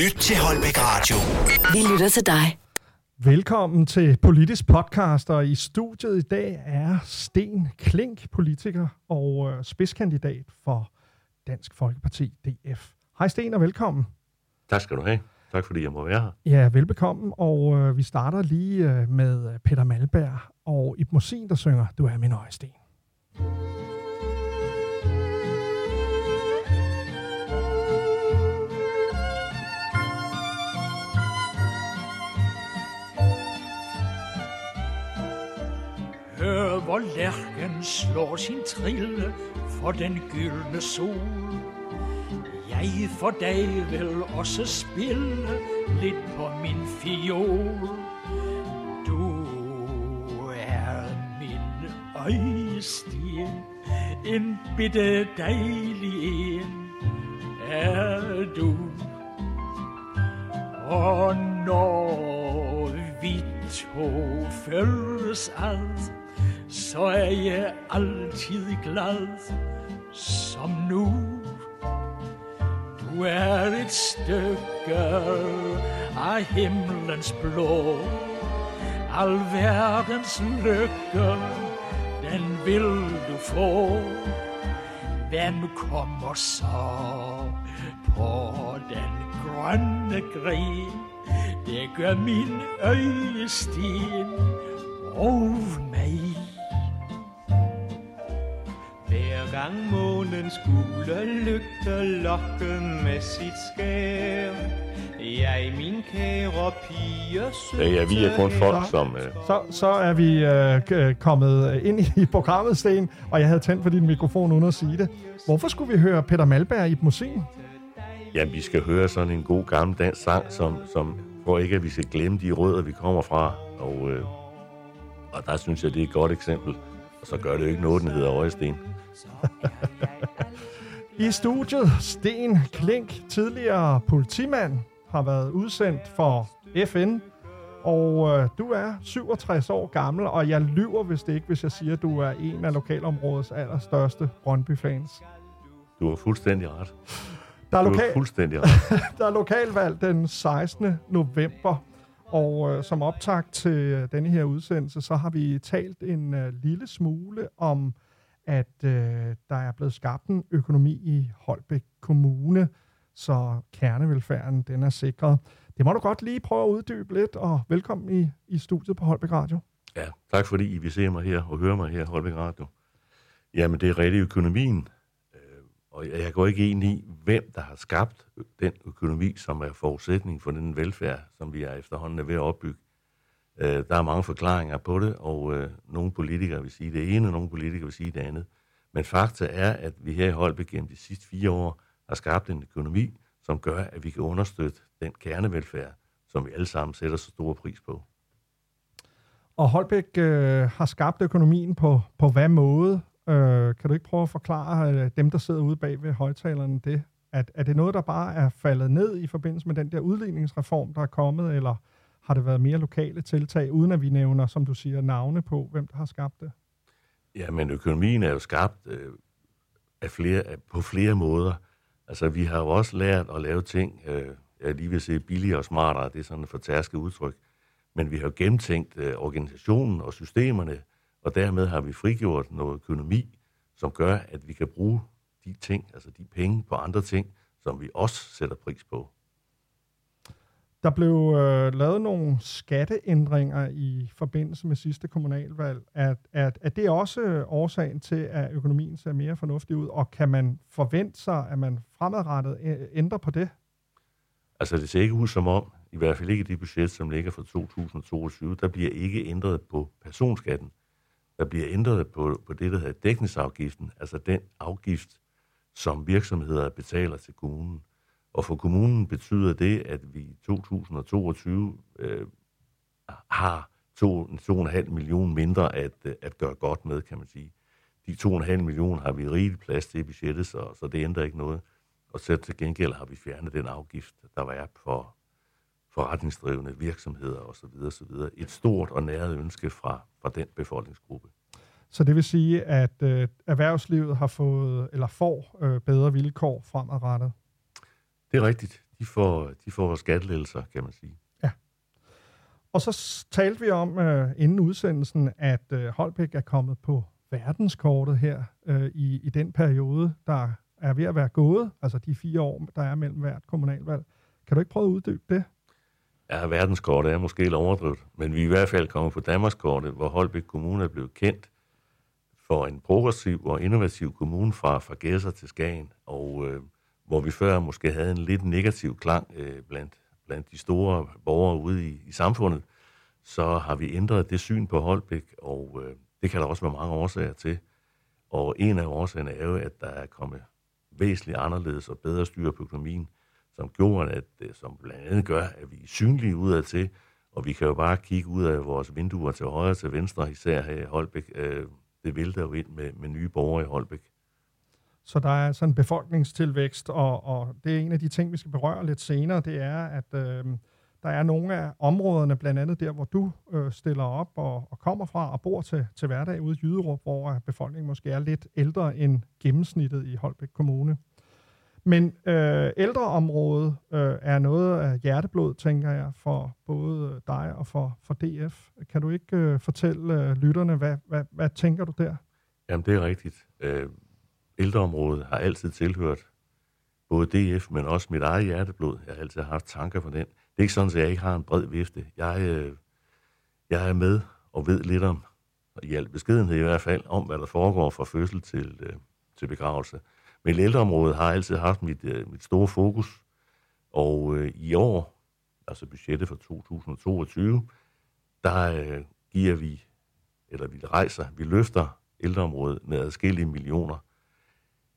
Lyt til Holbæk Radio. Vi lytter til dig. Velkommen til Politisk Podcast, og i studiet i dag er Sten Klink, politiker og øh, spidskandidat for Dansk Folkeparti DF. Hej Sten og velkommen. Tak skal du have. Tak fordi jeg må være her. Ja, velbekomme, og øh, vi starter lige øh, med Peter Malberg og Ib Mosin, der synger Du er min øjesten. Hvor lærken slår sin trille for den gyldne sol. Jeg for dig vil også spille lidt på min fiol. Du er min øjesten, en bitte dejlig en er du. Og når vi to følges alt, så er jeg altid glad som nu. Du er et stykke af himlens blå, al verdens lykke, den vil du få. Hvem kommer så på den grønne gren? Det gør min øjestin og mig. Gang månens gule lygte lokke med sit skær Jeg, min kære pige, Ja, ja, vi er kun folk, som... Øh, Så, så er vi øh, k- kommet ind i programmet, Sten, og jeg havde tændt for din mikrofon uden at sige det. Hvorfor skulle vi høre Peter Malberg i Musin? ja, vi skal høre sådan en god gammel dansk sang, som, som for ikke, at vi skal glemme de rødder, vi kommer fra. Og, øh, og der synes jeg, det er et godt eksempel. Så gør det jo ikke noget, den hedder Øjesten. I studiet, Sten Klink, tidligere politimand, har været udsendt for FN, og øh, du er 67 år gammel, og jeg lyver hvis det ikke, hvis jeg siger, at du er en af lokalområdets allerstørste Brøndby-fans. Du har fuldstændig ret. Der er, lokal, fuldstændig ret. der er lokalvalg den 16. november, og øh, som optakt til øh, denne her udsendelse, så har vi talt en øh, lille smule om, at øh, der er blevet skabt en økonomi i Holbæk Kommune, så kernevelfærden den er sikret. Det må du godt lige prøve at uddybe lidt, og velkommen i, i studiet på Holbæk Radio. Ja, tak fordi I vil se mig her og høre mig her, Holbæk Radio. Jamen, det er rigtig økonomien. Og jeg jeg går ikke ind i, hvem der har skabt den økonomi, som er forudsætning for den velfærd, som vi er efterhånden er ved at opbygge. Øh, Der er mange forklaringer på det, og øh, nogle politikere vil sige det ene, og nogle politikere vil sige det andet. Men fakta er, at vi her i Holbæk gennem de sidste fire år har skabt en økonomi, som gør, at vi kan understøtte den kernevelfærd, som vi alle sammen sætter så stor pris på. Og Holbæk øh, har skabt økonomien på, på hvad måde? Øh, kan du ikke prøve at forklare øh, dem, der sidder ude bag ved højtalerne det? At, er det noget, der bare er faldet ned i forbindelse med den der udligningsreform, der er kommet, eller har det været mere lokale tiltag, uden at vi nævner, som du siger, navne på, hvem der har skabt det? Ja, men økonomien er jo skabt øh, af flere, på flere måder. Altså, vi har jo også lært at lave ting, øh, jeg lige vil sige billigere og smartere, det er sådan et fortærsket udtryk. Men vi har jo gennemtænkt øh, organisationen og systemerne, og dermed har vi frigjort noget økonomi, som gør, at vi kan bruge de ting, altså de penge på andre ting, som vi også sætter pris på. Der blev øh, lavet nogle skatteændringer i forbindelse med sidste kommunalvalg. Er, er, er det også årsagen til, at økonomien ser mere fornuftig ud, og kan man forvente sig, at man fremadrettet øh, ændrer på det? Altså, det ser ikke ud som om, i hvert fald ikke i det budget, som ligger for 2022, der bliver ikke ændret på personskatten. Der bliver ændret på, på det, der hedder dækningsafgiften, altså den afgift, som virksomheder betaler til kommunen. Og for kommunen betyder det, at vi i 2022 øh, har 2,5 millioner mindre at, øh, at gøre godt med, kan man sige. De 2,5 millioner har vi rigeligt plads til i budgettet, så, så det ændrer ikke noget. Og så til gengæld har vi fjernet den afgift, der var for forretningsdrivende virksomheder osv. osv. Et stort og næret ønske fra, fra den befolkningsgruppe. Så det vil sige, at øh, erhvervslivet har fået eller får øh, bedre vilkår fremadrettet. Det er rigtigt. de får, de får skattelettelser, kan man sige. Og så talte vi om øh, inden udsendelsen, at øh, Holbæk er kommet på verdenskortet her øh, i, i den periode, der er ved at være gået, altså de fire år, der er mellem hvert kommunalvalg. Kan du ikke prøve at uddybe det? Ja, verdenskortet er måske lidt overdrevet, men vi er i hvert fald kommet på Danmarkskortet, hvor Holbæk Kommune er blevet kendt for en progressiv og innovativ kommune fra, fra Gæsser til Skagen, og øh, hvor vi før måske havde en lidt negativ klang øh, blandt, blandt de store borgere ude i, i samfundet, så har vi ændret det syn på Holbæk, og øh, det kan der også være mange årsager til. Og en af årsagerne er jo, at der er kommet væsentligt anderledes og bedre styr på økonomien, som gjorde, at, øh, som blandt andet gør, at vi er synlige udad til, og vi kan jo bare kigge ud af vores vinduer til højre og til venstre, især her i Holbæk. Øh, det vælter jo ind med, med nye borgere i Holbæk. Så der er sådan en befolkningstilvækst, og, og det er en af de ting, vi skal berøre lidt senere, det er, at øh, der er nogle af områderne, blandt andet der, hvor du øh, stiller op og, og kommer fra og bor til, til hverdag ude i Jyderup, hvor befolkningen måske er lidt ældre end gennemsnittet i Holbæk Kommune. Men øh, ældreområdet øh, er noget af hjerteblod, tænker jeg, for både øh, dig og for, for DF. Kan du ikke øh, fortælle øh, lytterne, hvad, hvad, hvad tænker du der? Jamen, det er rigtigt. Øh, ældreområdet har altid tilhørt både DF, men også mit eget hjerteblod. Jeg har altid haft tanker for den. Det er ikke sådan, at jeg ikke har en bred vifte. Jeg, øh, jeg er med og ved lidt om, i al beskedenhed i hvert fald, om hvad der foregår fra fødsel til, øh, til begravelse. Men ældreområdet har altid haft mit, øh, mit store fokus, og øh, i år, altså budgettet for 2022, der øh, giver vi, eller vi rejser, vi løfter ældreområdet med adskillige millioner.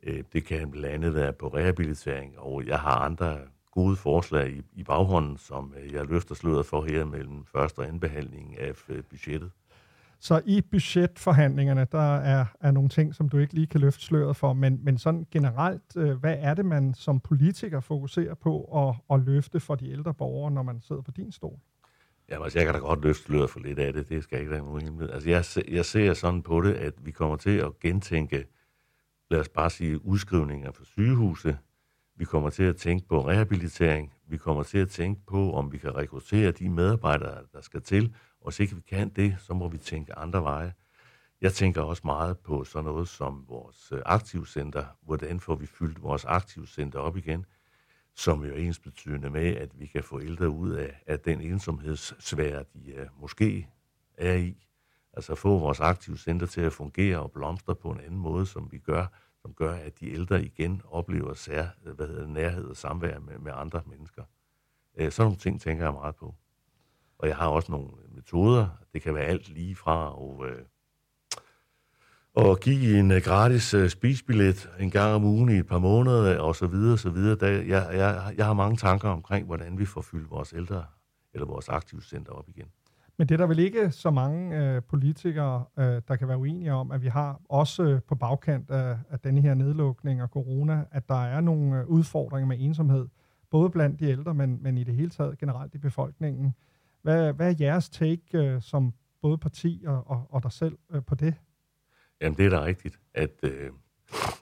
Øh, det kan blandt andet være på rehabilitering, og jeg har andre gode forslag i, i baghånden, som øh, jeg løfter sløret for her mellem første og anden behandling af øh, budgettet. Så i budgetforhandlingerne, der er, er nogle ting, som du ikke lige kan løfte sløret for, men, men sådan generelt, øh, hvad er det, man som politiker fokuserer på at, at løfte for de ældre borgere, når man sidder på din stol? Jamen, altså, jeg kan da godt løfte sløret for lidt af det. Det skal ikke være nogen hemmelighed. Altså, jeg, jeg ser sådan på det, at vi kommer til at gentænke, lad os bare sige, udskrivninger fra sygehuse. Vi kommer til at tænke på rehabilitering. Vi kommer til at tænke på, om vi kan rekruttere de medarbejdere, der skal til. Og hvis ikke vi kan det, så må vi tænke andre veje. Jeg tænker også meget på sådan noget som vores øh, aktivcenter. Hvordan får vi fyldt vores aktivcenter op igen? som jo er ens betydende med, at vi kan få ældre ud af, af den ensomhedssvær, de uh, måske er i. Altså få vores aktivcenter til at fungere og blomstre på en anden måde, som vi gør, som gør, at de ældre igen oplever sær, hvad hedder, nærhed og samvær med, med andre mennesker. Uh, sådan nogle ting tænker jeg meget på. Og jeg har også nogle metoder. Det kan være alt lige fra at, øh, at give en øh, gratis øh, spisbillet en gang om ugen i et par måneder, og så videre, så videre. Der, jeg, jeg, jeg har mange tanker omkring, hvordan vi får fyldt vores ældre, eller vores aktivcenter op igen. Men det er der vel ikke så mange øh, politikere, øh, der kan være uenige om, at vi har også øh, på bagkant af, af denne her nedlukning og corona, at der er nogle øh, udfordringer med ensomhed, både blandt de ældre, men, men i det hele taget generelt i befolkningen. Hvad, hvad er jeres take øh, som både parti og, og, og dig selv øh, på det? Jamen, det er da rigtigt, at øh,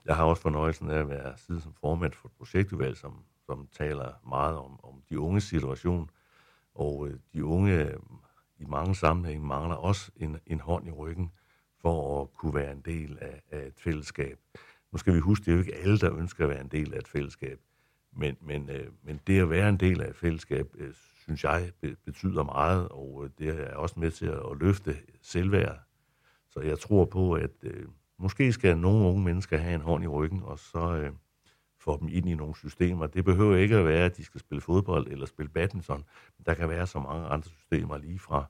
jeg har også fornøjelsen af at være side som formand for et projektudvalg, som, som taler meget om, om de unges situation. Og øh, de unge øh, i mange sammenhænge mangler også en, en hånd i ryggen for at kunne være en del af, af et fællesskab. Nu skal vi huske, det er jo ikke alle, der ønsker at være en del af et fællesskab. Men, men, øh, men det at være en del af et fællesskab, øh, synes jeg, betyder meget, og øh, det er også med til at løfte selvværd. Så jeg tror på, at øh, måske skal nogle unge mennesker have en hånd i ryggen, og så øh, få dem ind i nogle systemer. Det behøver ikke at være, at de skal spille fodbold eller spille badminton. Men der kan være så mange andre systemer lige fra,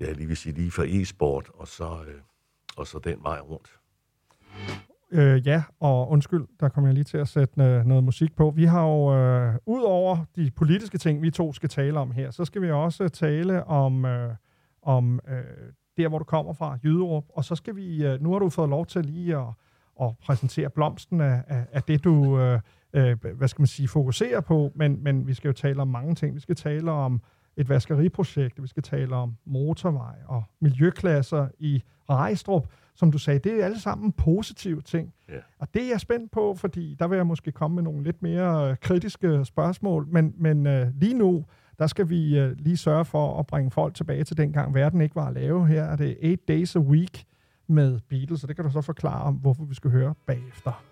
ja, lige vil sige, lige fra e-sport, og så, øh, og så den vej rundt. Øh, ja, og undskyld, der kommer jeg lige til at sætte øh, noget musik på. Vi har jo, øh, ud over de politiske ting, vi to skal tale om her, så skal vi også tale om, øh, om øh, der, hvor du kommer fra, Jyderup, og så skal vi, øh, nu har du fået lov til lige at, at præsentere blomsten af, af, af det, du, øh, øh, hvad skal man sige, fokuserer på, men, men vi skal jo tale om mange ting. Vi skal tale om et vaskeriprojekt, vi skal tale om motorvej og miljøklasser i Rejstrup. Som du sagde, det er alle sammen positive ting. Ja. Og det er jeg spændt på, fordi der vil jeg måske komme med nogle lidt mere øh, kritiske spørgsmål. Men, men øh, lige nu, der skal vi øh, lige sørge for at bringe folk tilbage til dengang verden ikke var at lave. Her er det 8 Days a Week med Beatles, og det kan du så forklare om, hvorfor vi skal høre bagefter.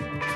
Ooh,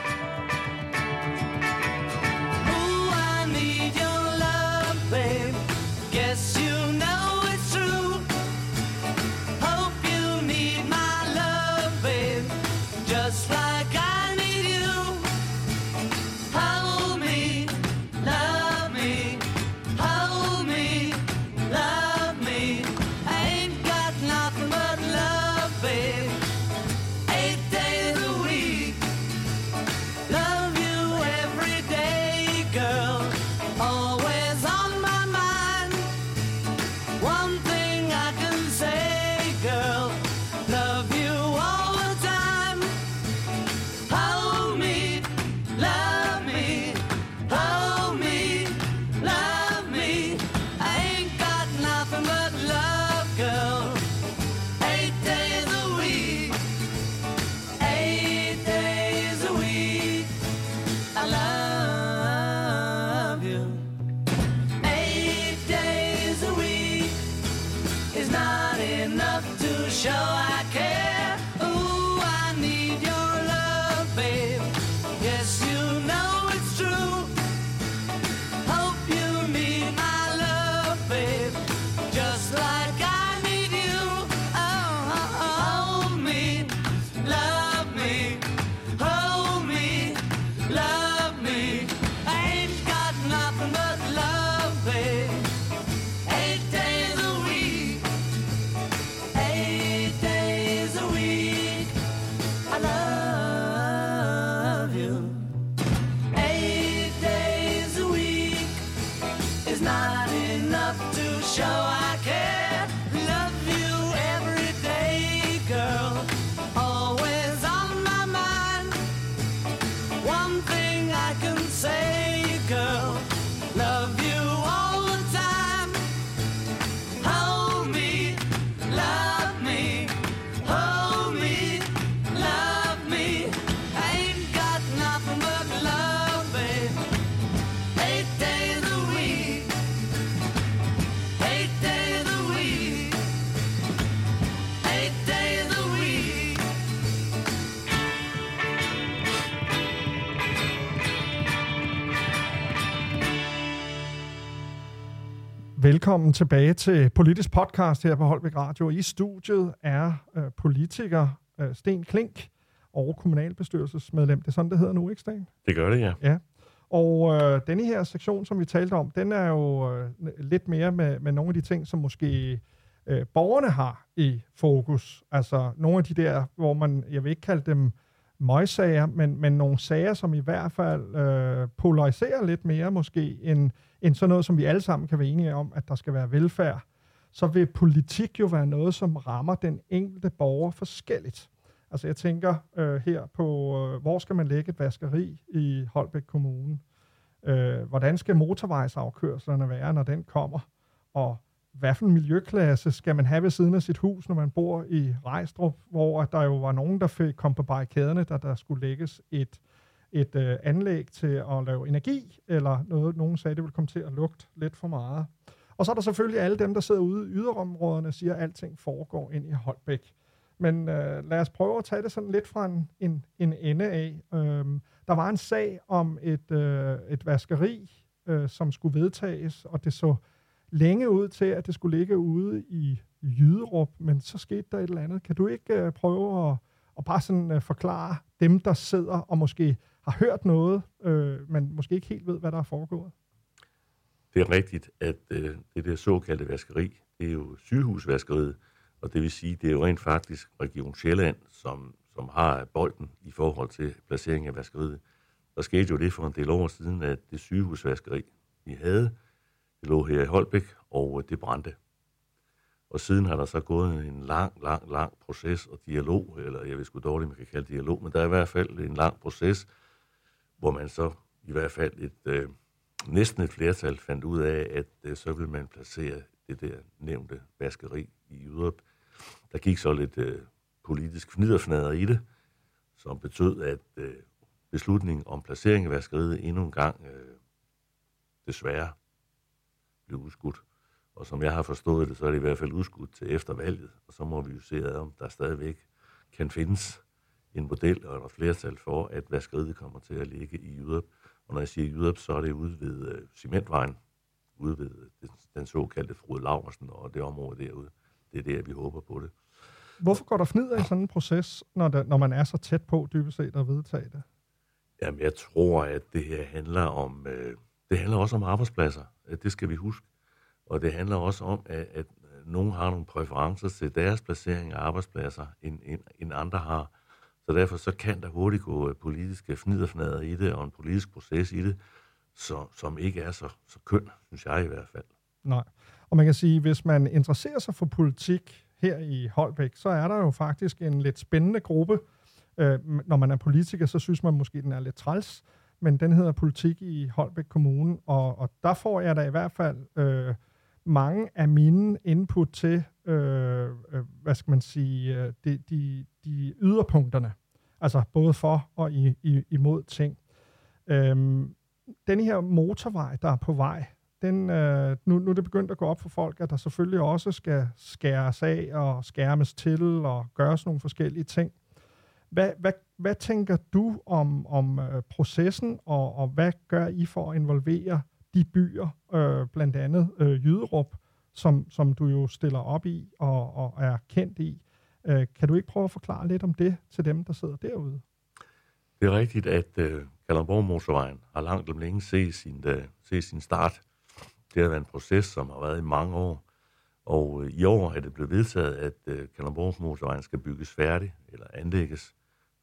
Velkommen tilbage til Politisk Podcast her på Holbæk Radio. I studiet er øh, politiker øh, Sten Klink og kommunalbestyrelsesmedlem. Det er sådan, det hedder nu, ikke Sten? Det gør det, ja. Og øh, denne her sektion, som vi talte om, den er jo øh, lidt mere med, med nogle af de ting, som måske øh, borgerne har i fokus. Altså nogle af de der, hvor man, jeg vil ikke kalde dem møgsager, men, men nogle sager, som i hvert fald øh, polariserer lidt mere måske, end, end sådan noget, som vi alle sammen kan være enige om, at der skal være velfærd. Så vil politik jo være noget, som rammer den enkelte borger forskelligt. Altså jeg tænker øh, her på, øh, hvor skal man lægge et vaskeri i Holbæk Kommune? Øh, hvordan skal motorvejsafkørslerne være, når den kommer? Og hvad for en miljøklasse skal man have ved siden af sit hus, når man bor i Rejstrup, hvor der jo var nogen, der fik, kom på barrikaderne, da der skulle lægges et, et øh, anlæg til at lave energi, eller noget, nogen sagde, det ville komme til at lugte lidt for meget. Og så er der selvfølgelig alle dem, der sidder ude i yderområderne og siger, at alting foregår ind i Holbæk. Men øh, lad os prøve at tage det sådan lidt fra en, en, en ende af. Øhm, der var en sag om et, øh, et vaskeri, øh, som skulle vedtages, og det så længe ud til, at det skulle ligge ude i Jyderup, men så skete der et eller andet. Kan du ikke uh, prøve at, at bare sådan uh, forklare dem, der sidder og måske har hørt noget, øh, men måske ikke helt ved, hvad der er foregået? Det er rigtigt, at øh, det der såkaldte vaskeri, det er jo sygehusvaskeriet, og det vil sige, det er jo rent faktisk Region Sjælland, som, som har bolden i forhold til placering af vaskeriet. Der skete jo det for en del år siden, at det sygehusvaskeri, vi havde, det lå her i Holbæk, og øh, det brændte. Og siden har der så gået en lang, lang, lang proces og dialog, eller jeg ved sgu dårligt, man kan kalde dialog, men der er i hvert fald en lang proces, hvor man så i hvert fald et, øh, næsten et flertal fandt ud af, at øh, så ville man placere det der nævnte vaskeri i Jyderup. Der gik så lidt øh, politisk fniderfnader i det, som betød, at øh, beslutningen om placering af vaskeriet endnu en gang øh, desværre blev udskudt. Og som jeg har forstået det, så er det i hvert fald udskudt til efter valget, og så må vi jo se, om der stadigvæk kan findes en model og et flertal for, at vaskeriet kommer til at ligge i Jyderup. Og når jeg siger Jyderup, så er det ude ved øh, Cementvejen, ude ved den, den såkaldte Frode Laversen og det område derude. Det er der, vi håber på det. Hvorfor går der fnider i sådan en proces, når, der, når man er så tæt på dybest set at vedtage det? Jamen, jeg tror, at det her handler om, øh, det handler også om arbejdspladser. Det skal vi huske. Og det handler også om, at, at nogen har nogle præferencer til deres placering af arbejdspladser, end, end, end andre har. Så derfor så kan der hurtigt gå øh, politiske fniderfnader i det, og en politisk proces i det, så, som ikke er så, så køn, synes jeg i hvert fald. Nej. Og man kan sige, hvis man interesserer sig for politik her i Holbæk, så er der jo faktisk en lidt spændende gruppe. Øh, når man er politiker, så synes man måske, den er lidt træls, men den hedder Politik i Holbæk Kommune, og, og der får jeg da i hvert fald øh, mange af mine input til, øh, øh, hvad skal man sige, øh, de, de, de yderpunkterne, altså både for og i, i, imod ting. Øhm, den her motorvej, der er på vej, den, øh, nu, nu er det begyndt at gå op for folk, at der selvfølgelig også skal skæres af og skærmes til og gøres nogle forskellige ting. Hvad, hvad, hvad tænker du om, om øh, processen, og, og hvad gør I for at involvere de byer, øh, blandt andet øh, Jyderup, som, som du jo stiller op i og, og er kendt i? Øh, kan du ikke prøve at forklare lidt om det til dem, der sidder derude? Det er rigtigt, at øh, Kalundborg Motorvejen har langt om længe set sin, øh, set sin start. Det har været en proces, som har været i mange år. Og øh, i år er det blevet vedtaget, at øh, Kalundborg Motorvejen skal bygges færdig, eller anlægges,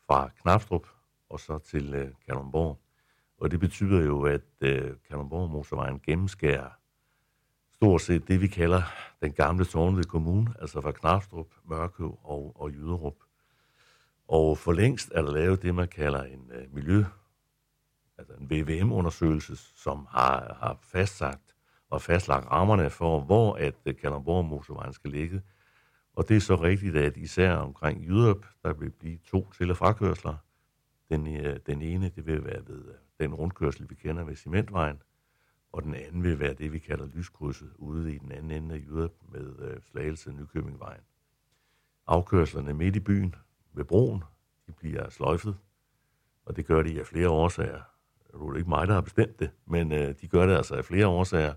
fra Knapstrup og så til øh, Kalundborg. Og det betyder jo, at øh, Kalundborg Motorvejen gennemskærer stort set det, vi kalder den gamle tårnede Kommune, altså fra Knapstrup, Mørkøv og, og Jyderup. Og for længst er der lavet det, man kalder en øh, miljø, altså en VVM-undersøgelse, som har, har fastsagt og fastlagt rammerne for, hvor at øh, Kalundborg Motorvejen skal ligge. Og det er så rigtigt, at især omkring Jyderup, der vil blive to til- og frakørsler. Den, øh, den ene, det vil være ved øh, den rundkørsel, vi kender ved Cementvejen, og den anden vil være det, vi kalder lyskrydset ude i den anden ende af Jyderup med øh, Slagelse Nykøbingvejen. Afkørslerne midt i byen ved broen, de bliver sløjfet, og det gør de af flere årsager. Det er ikke mig, der har bestemt det, men øh, de gør det altså af flere årsager.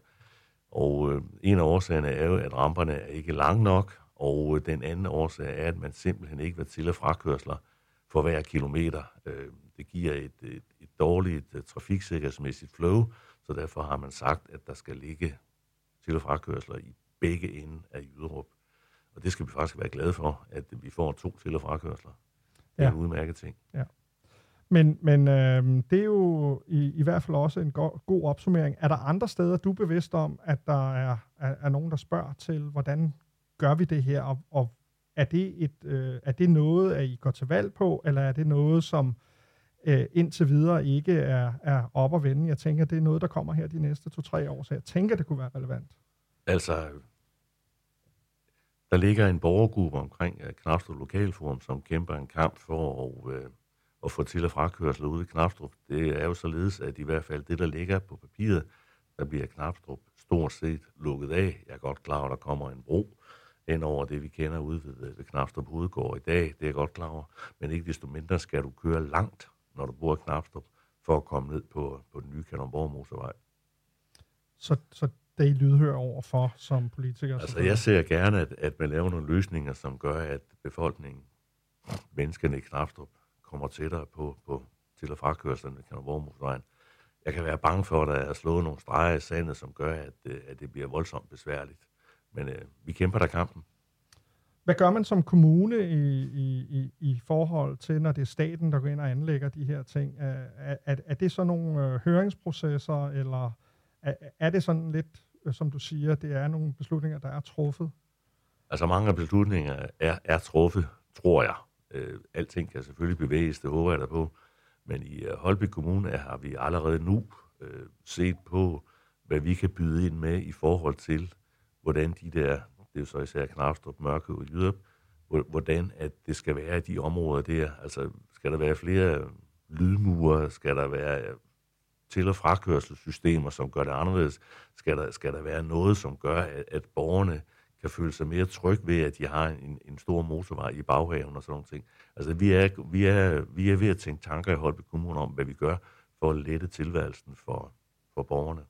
Og øh, en af årsagerne er jo, at ramperne er ikke lang nok, og øh, den anden årsag er, at man simpelthen ikke vil til- og frakørsler for hver kilometer. Øh, det giver et, et, et dårligt uh, trafiksikkerhedsmæssigt flow, så derfor har man sagt, at der skal ligge til- og frakørsler i begge ender af Jyderup. Og det skal vi faktisk være glade for, at vi får to til- og frakørsler. Det er Ja. en udmærket ting. Men, men øh, det er jo i, i hvert fald også en go- god opsummering. Er der andre steder, du er bevidst om, at der er, er, er nogen, der spørger til, hvordan gør vi det her, og, og er, det et, øh, er det noget, at I går til valg på, eller er det noget, som øh, indtil videre ikke er, er op og vende? Jeg tænker, det er noget, der kommer her de næste to-tre år, så jeg tænker, det kunne være relevant. Altså, der ligger en borgergruppe omkring øh, uh, Knapstrup Lokalforum, som kæmper en kamp for at, uh, at få til- og frakørsel ude i Knapstrup. Det er jo således, at i hvert fald det, der ligger på papiret, der bliver Knapstrup stort set lukket af. Jeg er godt klar at der kommer en bro hen over det, vi kender ude ved, ved Knapstrup Hovedgård i dag. Det er jeg godt klar over. Men ikke desto mindre skal du køre langt, når du bor i Knapstrup, for at komme ned på, på den nye Kalundborg Motorvej. Så, så det er I lydhør over for som politiker. Altså, jeg ser gerne, at, at man laver nogle løsninger, som gør, at befolkningen, menneskene i Knapstrup, kommer tættere på, på til- og frakørslerne ved Kalundborg Jeg kan være bange for, at der er slået nogle streger i sandet, som gør, at, øh, at det bliver voldsomt besværligt. Men øh, vi kæmper der kampen. Hvad gør man som kommune i, i, i, i forhold til, når det er staten, der går ind og anlægger de her ting? Er, er, er det så nogle øh, høringsprocesser, eller er, er det sådan lidt, øh, som du siger, det er nogle beslutninger, der er truffet? Altså mange af beslutninger er, er truffet, tror jeg. Øh, alting kan selvfølgelig bevæges, det håber jeg da på. Men i øh, Holbæk Kommune har vi allerede nu øh, set på, hvad vi kan byde ind med i forhold til, hvordan de der, det er jo så især Knarstrup, Mørke og Jyderup, hvordan at det skal være i de områder der. Altså, skal der være flere lydmure? Skal der være øh, til- og frakørselssystemer, som gør det anderledes? Skal der, skal der være noget, som gør, at, at borgerne kan føle sig mere trygge ved, at de har en, en stor motorvej i baghaven og sådan noget. ting. Altså, vi er, vi er, vi er ved at tænke tanker i Holbæk Kommune om, hvad vi gør for at lette tilværelsen for, for borgerne.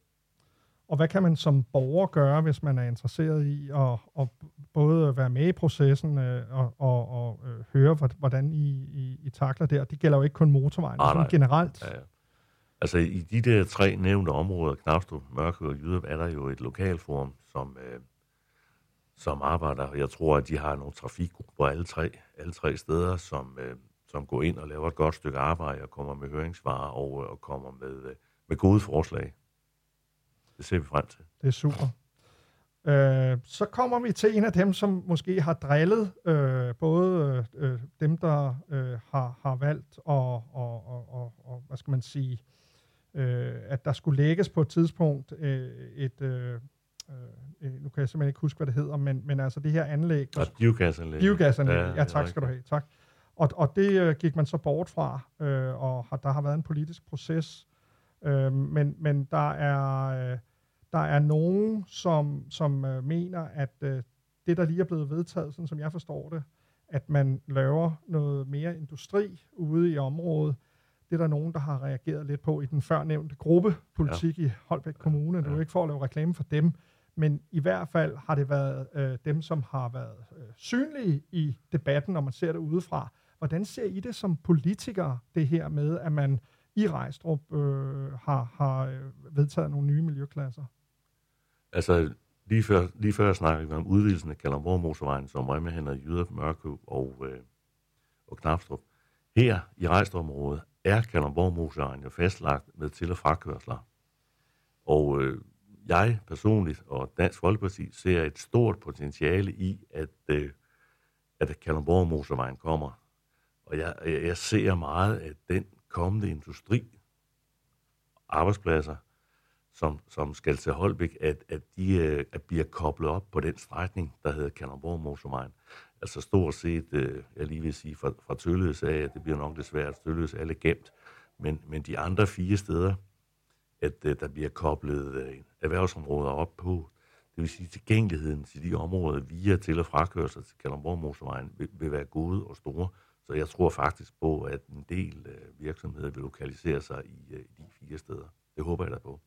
Og hvad kan man som borger gøre, hvis man er interesseret i at, at både være med i processen øh, og, og, og øh, høre, hvor- hvordan I, I, I takler det? Og det gælder jo ikke kun motorvejen, sådan nej. generelt. Ja, ja. Altså i de der tre nævnte områder, Knabstrup, Mørke og Jyderup, er der jo et lokalforum, som, øh, som arbejder, jeg tror, at de har nogle trafikgrupper alle tre, alle tre steder, som, øh, som går ind og laver et godt stykke arbejde og kommer med høringssvar og, øh, og kommer med, øh, med gode forslag. Det ser vi frem til. Det er super. Øh, så kommer vi til en af dem, som måske har drillet øh, både øh, dem, der øh, har, har valgt og, og, og, og, og hvad skal man sige, øh, at der skulle lægges på et tidspunkt øh, et, øh, øh, nu kan jeg simpelthen ikke huske, hvad det hedder, men, men altså det her anlæg, Og biogasanlæg. Biogasanlæg, ja, ja tak skal du have, tak. Og, og det øh, gik man så bort fra, øh, og har, der har været en politisk proces. Øh, men, men der er øh, der er nogen, som, som øh, mener, at øh, det, der lige er blevet vedtaget, sådan som jeg forstår det, at man laver noget mere industri ude i området, det er der nogen, der har reageret lidt på i den førnævnte gruppe politik ja. i Holbæk Kommune. Det er jo ikke for at lave reklame for dem, men i hvert fald har det været øh, dem, som har været øh, synlige i debatten, når man ser det udefra. Hvordan ser I det som politikere, det her med, at man i Rejstrup øh, har, har øh, vedtaget nogle nye miljøklasser? Altså, lige før, lige før snakkede vi om udvidelsen af Kalundborg Motorvejen, som Rømmehænder, Jyder, ad Mørkø og, øh, og Knapstrup. Her i rejstområdet er Kalundborg Motorvejen jo fastlagt med til- og frakørsler. Og øh, jeg personligt og Dansk Folkeparti ser et stort potentiale i, at, øh, at Kalundborg Motorvejen kommer. Og jeg jeg ser meget, at den kommende industri, arbejdspladser, som, som skal til Holbæk, at, at de øh, at bliver koblet op på den strækning, der hedder Kanderborg Motorvejen. Altså stort set, øh, jeg lige vil sige, fra, fra Tølløs af, at det bliver nok desværre, at Tølløs er gemt, men, men de andre fire steder, at øh, der bliver koblet øh, erhvervsområder op på, det vil sige tilgængeligheden til de områder via til- og frakørsel til Kalundborg Motorvejen vil, vil være gode og store. Så jeg tror faktisk på, at en del øh, virksomheder vil lokalisere sig i, øh, i de fire steder. Det håber jeg da på.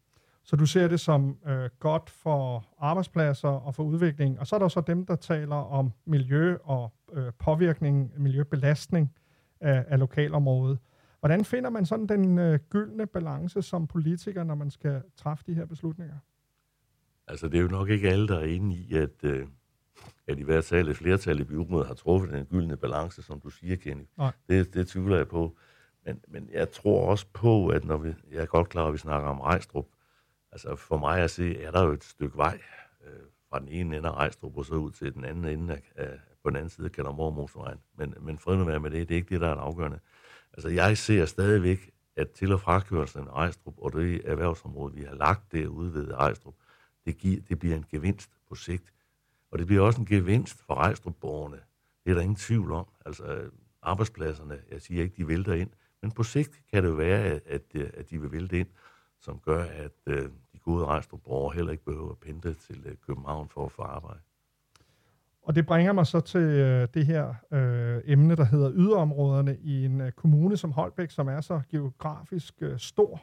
Så du ser det som øh, godt for arbejdspladser og for udvikling. Og så er der så dem, der taler om miljø og øh, påvirkning, miljøbelastning af, af lokalområdet. Hvordan finder man sådan den øh, gyldne balance som politiker, når man skal træffe de her beslutninger? Altså, det er jo nok ikke alle, der er inde i, at, øh, at i hvert fald et flertal i byrådet har truffet den gyldne balance, som du siger, Kenny. Nej. Det, det tvivler jeg på. Men, men jeg tror også på, at når vi, jeg er godt klar, at vi snakker om Rejstrup, altså for mig at se, er der jo et stykke vej øh, fra den ene ende af Rejstrup og så ud til den anden ende af, af på den anden side af Kalundborg Motorvejen. Men, men fred nu være med det, det er ikke det, der er det afgørende. Altså jeg ser stadigvæk, at til- og frakørslen af Ejstrup og det erhvervsområde, vi har lagt derude ved Ejstrup, det, giver, det bliver en gevinst på sigt. Og det bliver også en gevinst for Ejstrup-borgerne. Det er der ingen tvivl om. Altså arbejdspladserne, jeg siger ikke, de vælter ind, men på sigt kan det jo være, at, at, de vil vælte ind, som gør, at øh, gode Rejstrup-borgere heller ikke behøver at pendle til øh, København for at få arbejde. Og det bringer mig så til øh, det her øh, emne, der hedder yderområderne i en øh, kommune som Holbæk, som er så geografisk øh, stor.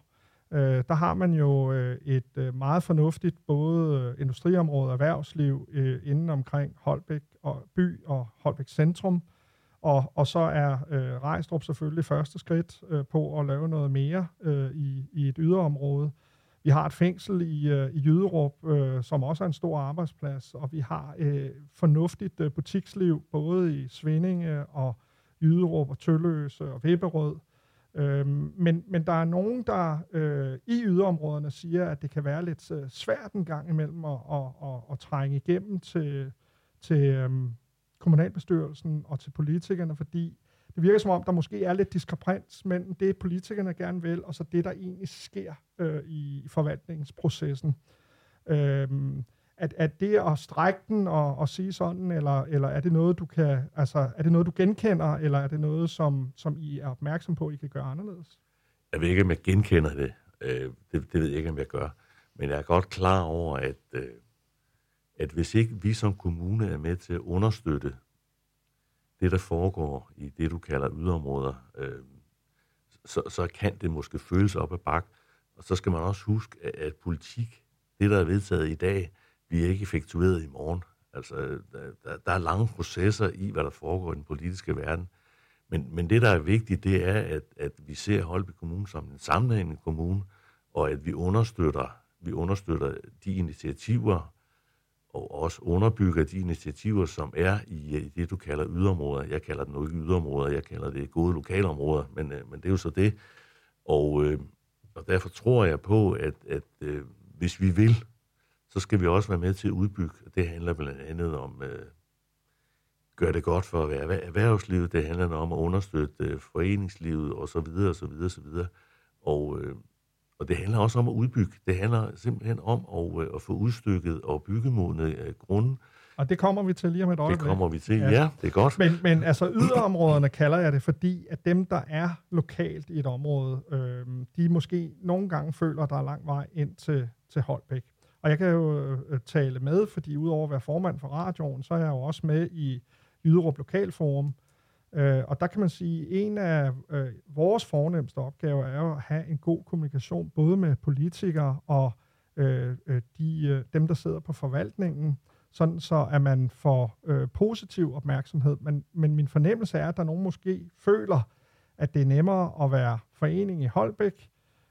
Øh, der har man jo øh, et øh, meget fornuftigt både øh, industriområde og erhvervsliv øh, inden omkring Holbæk og by og Holbæk centrum. Og, og så er øh, Rejstrup selvfølgelig første skridt øh, på at lave noget mere øh, i, i et yderområde. Vi har et fængsel i, øh, i Jyderup, øh, som også er en stor arbejdsplads, og vi har øh, fornuftigt øh, butiksliv, både i Svendinge og Jyderup og Tølløse og Vipperød. Øhm, men, men der er nogen, der øh, i yderområderne siger, at det kan være lidt øh, svært en gang imellem at, at, at, at trænge igennem til, til øhm, kommunalbestyrelsen og til politikerne, fordi det virker som om, der måske er lidt diskrepans mellem det, politikerne gerne vil, og så det, der egentlig sker øh, i forvaltningsprocessen. Øhm, at, at det at strække den og, og sige sådan, eller, eller er det noget, du kan, altså, er det noget, du genkender, eller er det noget, som, som I er opmærksom på, I kan gøre anderledes? Jeg ved ikke, om jeg genkender det. Øh, det, det ved jeg ikke, om jeg gør. Men jeg er godt klar over, at, øh, at hvis ikke vi som kommune er med til at understøtte det, der foregår i det, du kalder yderområder, øh, så, så kan det måske føles op ad bak. Og så skal man også huske, at, at politik, det der er vedtaget i dag, bliver ikke effektueret i morgen. Altså, der, der er lange processer i, hvad der foregår i den politiske verden. Men, men det, der er vigtigt, det er, at, at vi ser Holbæk Kommune som en sammenhængende kommune, og at vi understøtter, vi understøtter de initiativer, og også underbygger de initiativer, som er i, i det, du kalder yderområder. Jeg kalder det nu ikke yderområder, jeg kalder det gode lokalområder, men, øh, men det er jo så det. Og, øh, og derfor tror jeg på, at, at øh, hvis vi vil, så skal vi også være med til at udbygge. Det handler blandt andet om øh, gøre det godt for erhvervslivet, det handler om at understøtte øh, foreningslivet osv. osv. osv. Og, øh, og det handler også om at udbygge. Det handler simpelthen om at, øh, at få udstykket og byggemodne øh, grunden. Og det kommer vi til lige om et øjeblik. Det kommer vi til, ja, ja det er godt. Men, men altså yderområderne kalder jeg det, fordi at dem, der er lokalt i et område, øh, de måske nogle gange føler, at der er lang vej ind til, til Holbæk. Og jeg kan jo øh, tale med, fordi udover at være formand for radioen, så er jeg jo også med i Yderup Lokalforum. Øh, og der kan man sige, at en af øh, vores fornemmeste opgaver er jo at have en god kommunikation, både med politikere og øh, øh, de, øh, dem, der sidder på forvaltningen, sådan så at man får øh, positiv opmærksomhed. Men, men min fornemmelse er, at der nogen måske føler, at det er nemmere at være forening i Holbæk,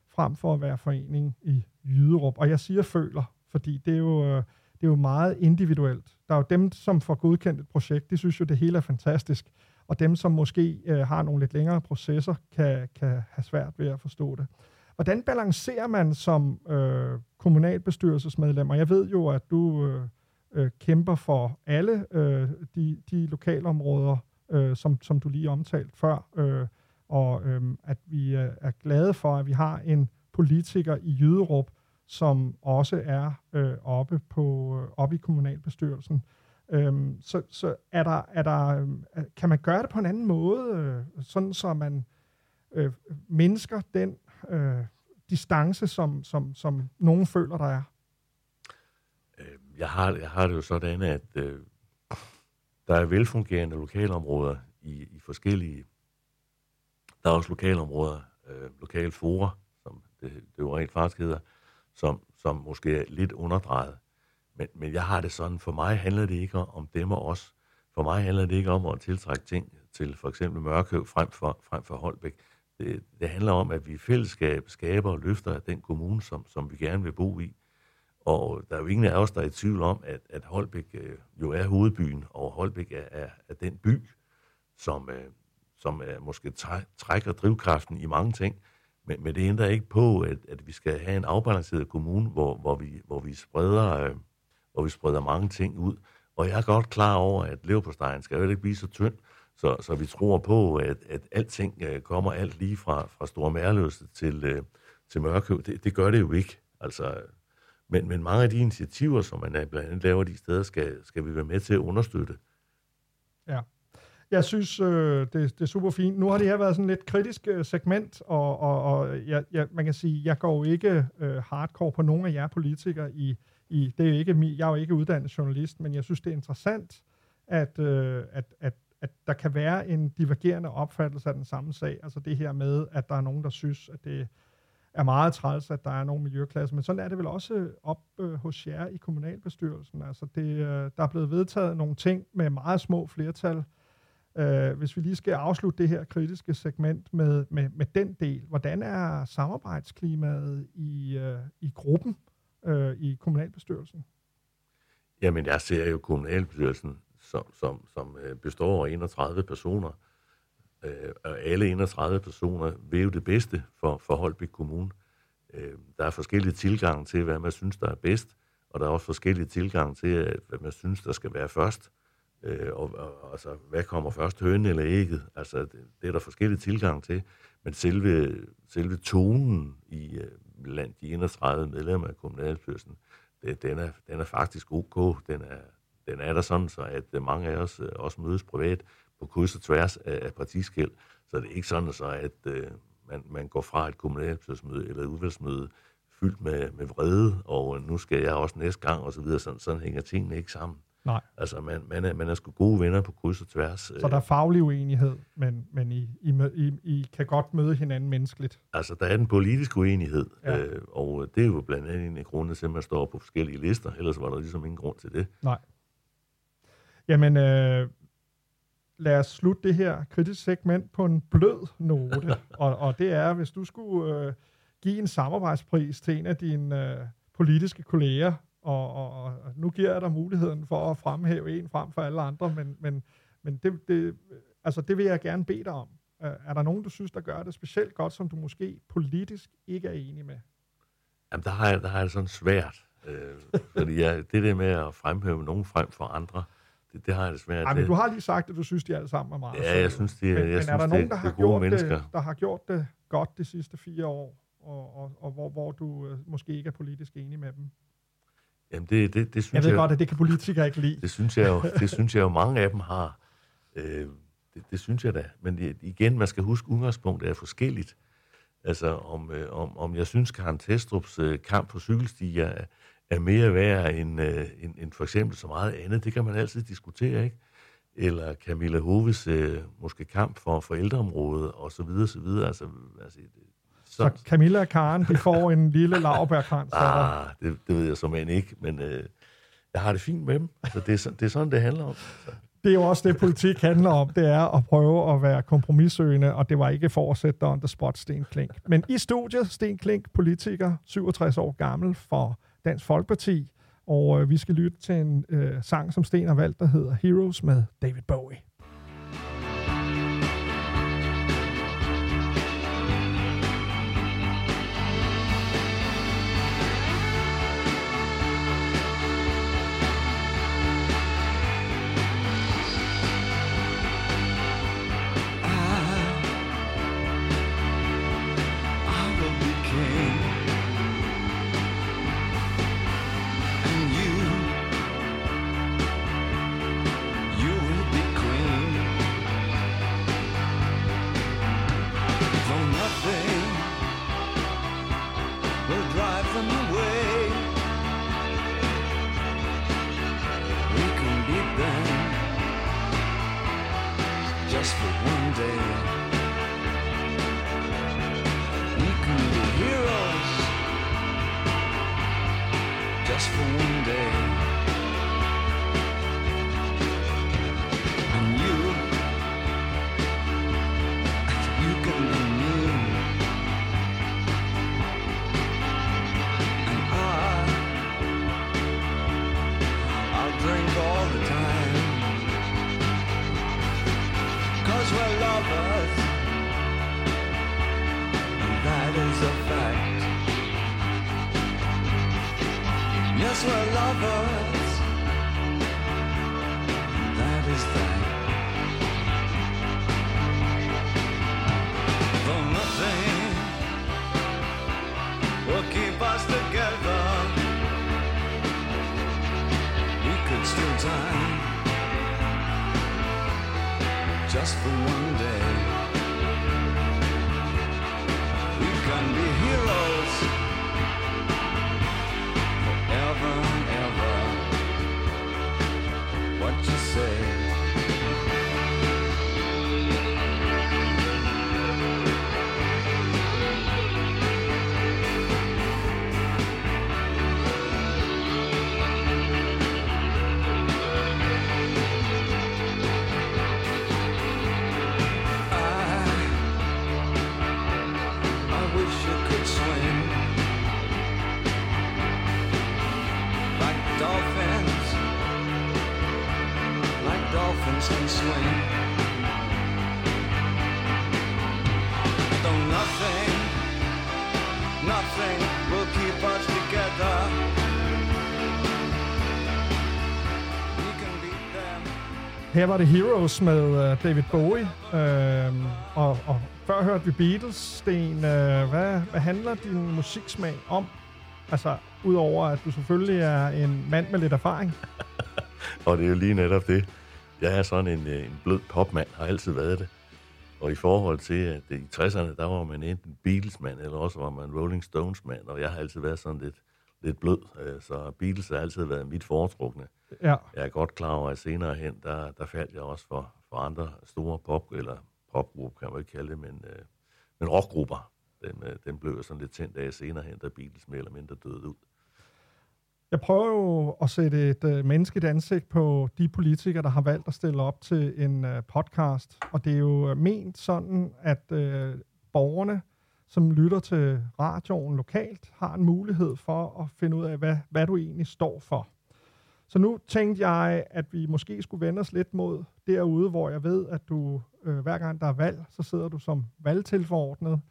frem for at være forening i Jyderup. Og jeg siger føler, fordi det er jo, øh, det er jo meget individuelt. Der er jo dem, som får godkendt et projekt, de synes jo, det hele er fantastisk. Og dem, som måske øh, har nogle lidt længere processer, kan, kan have svært ved at forstå det. Hvordan balancerer man som øh, kommunalbestyrelsesmedlem? Og jeg ved jo, at du øh, øh, kæmper for alle øh, de, de lokalområder, øh, som, som du lige omtalt før, øh, og øh, at vi øh, er glade for, at vi har en politiker i Jyderup, som også er øh, oppe, på, øh, oppe i kommunalbestyrelsen. Øhm, så så er der, er der, øhm, kan man gøre det på en anden måde, øh, sådan så man øh, mindsker den øh, distance, som, som, som nogen føler, der er? Øhm, jeg har, jeg har det jo sådan, at øh, der er velfungerende lokalområder i, i forskellige... Der er også lokalområder, øh, lokale fora, som det, det jo rent faktisk hedder, som, som måske er lidt underdrejet. Men, men jeg har det sådan, for mig handler det ikke om dem og os. For mig handler det ikke om at tiltrække ting til for eksempel Mørkøv frem for, frem for Holbæk. Det, det handler om, at vi i fællesskab skaber og løfter den kommune, som, som vi gerne vil bo i. Og der er jo ingen af os, der er i tvivl om, at, at Holbæk øh, jo er hovedbyen, og Holbæk er, er, er den by, som, øh, som er måske trækker drivkraften i mange ting. Men, men det ændrer ikke på, at, at vi skal have en afbalanceret kommune, hvor, hvor, vi, hvor, vi spreder, øh, og vi spreder mange ting ud. Og jeg er godt klar over, at leverpostejen skal jo ikke blive så tynd, så, så vi tror på, at, at alting øh, kommer alt lige fra, fra Store Mærløse til, øh, til Mørkøv. Det, det gør det jo ikke. Altså, men, men mange af de initiativer, som man blandt andet laver de steder, skal, skal vi være med til at understøtte. Ja. Jeg synes, øh, det, det er super fint. Nu har det her været sådan lidt kritisk øh, segment, og, og, og jeg, jeg, man kan sige, jeg går jo ikke øh, hardcore på nogen af jer politikere i, i det er ikke ikke, jeg er jo ikke uddannet journalist, men jeg synes, det er interessant, at, øh, at, at, at der kan være en divergerende opfattelse af den samme sag. Altså det her med, at der er nogen, der synes, at det er meget træls, at der er nogle miljøklasser, men sådan er det vel også op øh, hos jer i kommunalbestyrelsen. Altså det, øh, der er blevet vedtaget nogle ting med meget små flertal, Øh, hvis vi lige skal afslutte det her kritiske segment med, med, med den del, hvordan er samarbejdsklimaet i, øh, i gruppen øh, i kommunalbestyrelsen? Jamen, jeg ser jo kommunalbestyrelsen, som, som, som øh, består af 31 personer, øh, og alle 31 personer vil jo det bedste for, for Holbæk Kommune. Øh, der er forskellige tilgange til, hvad man synes, der er bedst, og der er også forskellige tilgange til, øh, hvad man synes, der skal være først. Øh, og, og, altså, hvad kommer først, hønen eller ægget? Altså, det, det er der forskellige tilgange til. Men selve, selve tonen i øh, blandt de 31 medlemmer af kommunalbestyrelsen, det, den, er, den er faktisk ok. Den er, den er der sådan, så at øh, mange af os øh, også mødes privat på kryds og tværs af, af partiskæld. Så det er ikke sådan, så at øh, man, man går fra et kommunalbestyrelsesmøde eller et udvalgsmøde fyldt med, med vrede, og nu skal jeg også næste gang, og så videre. Sådan, sådan hænger tingene ikke sammen. Nej. Altså, man, man, er, man er sgu gode venner på kryds og tværs. Så der er faglig uenighed, men, men I, I, I, I kan godt møde hinanden menneskeligt. Altså, der er den politiske uenighed, Ja. øh, og det er jo blandt andet en af grundene til, at man står på forskellige lister. Ellers var der ligesom ingen grund til det. Nej. Jamen, øh, lad os slutte det her kritiske segment på en blød note. og, og det er, hvis du skulle øh, give en samarbejdspris til en af dine øh, politiske kolleger, og, og, og nu giver jeg dig muligheden for at fremhæve en frem for alle andre, men, men, men det, det, altså det vil jeg gerne bede dig om. Øh, er der nogen, du synes, der gør det specielt godt, som du måske politisk ikke er enig med? Jamen, der har jeg, der har jeg det sådan svært. Øh, fordi jeg, det der med at fremhæve nogen frem for andre, det, det har jeg det svært Ej, men du har lige sagt, at du synes, de alle sammen er meget Ja, jeg synes, er, Men, jeg men synes, er der det, nogen, der har, gode gjort mennesker. det, der har gjort det godt de sidste fire år, og, og, og hvor, hvor du øh, måske ikke er politisk enig med dem? Jamen, det, det, det synes Jeg ved jeg, godt, at det kan politikere ikke lide. det synes jeg jo, det synes jeg jo mange af dem har. Øh, det, det synes jeg da. Men igen, man skal huske, udgangspunktet er forskelligt. Altså, om, øh, om, om jeg synes, Karen Testrups øh, kamp på cykelstier er, er mere værd end, øh, end, end for eksempel så meget andet, det kan man altid diskutere, ikke? Eller Camilla Hoves øh, måske kamp for forældreområdet, og så videre, så videre. Altså, altså, Så Camilla og Karen, de får en lille dig. Ah, det, det ved jeg som ikke, men øh, jeg har det fint med dem. Altså, det, er, det er sådan, det handler om. Altså. Det er jo også det, politik handler om. Det er at prøve at være kompromissøgende, og det var ikke for at sætte dig on the spot, Sten Klink. Men i studiet, Sten Klink, politiker, 67 år gammel for Dansk Folkeparti. Og øh, vi skal lytte til en øh, sang, som Sten har valgt, der hedder Heroes med David Bowie. Just for one day. Though nothing, nothing will keep us together. Her var det Heroes med uh, David Bowie, uh, og, og før hørte vi Beatles. Sten, uh, hvad, hvad handler din musiksmag om? Altså, udover at du selvfølgelig er en mand med lidt erfaring. Og det er jo lige netop det. Jeg er sådan en, øh, en blød popmand, har altid været det. Og i forhold til, at i 60'erne, der var man enten Beatles-mand, eller også var man Rolling Stones-mand, og jeg har altid været sådan lidt, lidt blød, øh, så Beatles har altid været mit foretrukne. Ja, Jeg er godt klar over, at senere hen, der, der faldt jeg også for, for andre store pop, eller popgrupper, kan man ikke kalde det, men, øh, men rockgrupper. Den, den blev jeg sådan lidt tændt af senere hen, da Beatles mere eller mindre døde ud. Jeg prøver jo at sætte et øh, menneskeligt ansigt på de politikere, der har valgt at stille op til en øh, podcast. Og det er jo øh, ment sådan, at øh, borgerne, som lytter til radioen lokalt, har en mulighed for at finde ud af, hvad, hvad du egentlig står for. Så nu tænkte jeg, at vi måske skulle vende os lidt mod derude, hvor jeg ved, at du øh, hver gang der er valg, så sidder du som valgtilforordnet.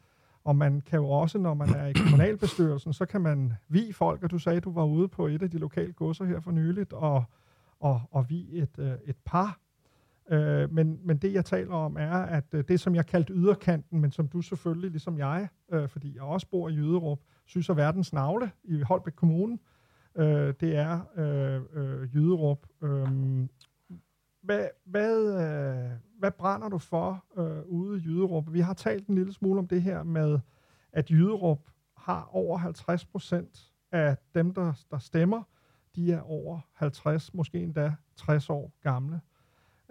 Og man kan jo også, når man er i kommunalbestyrelsen, så kan man vi folk, og du sagde, at du var ude på et af de lokale godser her for nyligt, og, og, og vi et, øh, et par. Øh, men, men det, jeg taler om, er, at øh, det, som jeg kaldte yderkanten, men som du selvfølgelig, ligesom jeg, øh, fordi jeg også bor i Jyderup, synes er verdens navle i Holbæk Kommune, øh, det er øh, øh, Jyderup. Øh, hvad, hvad, øh, hvad brænder du for øh, ude i Jyderup? Vi har talt en lille smule om det her med, at Jyderup har over 50 procent af dem, der, der stemmer, de er over 50, måske endda 60 år gamle.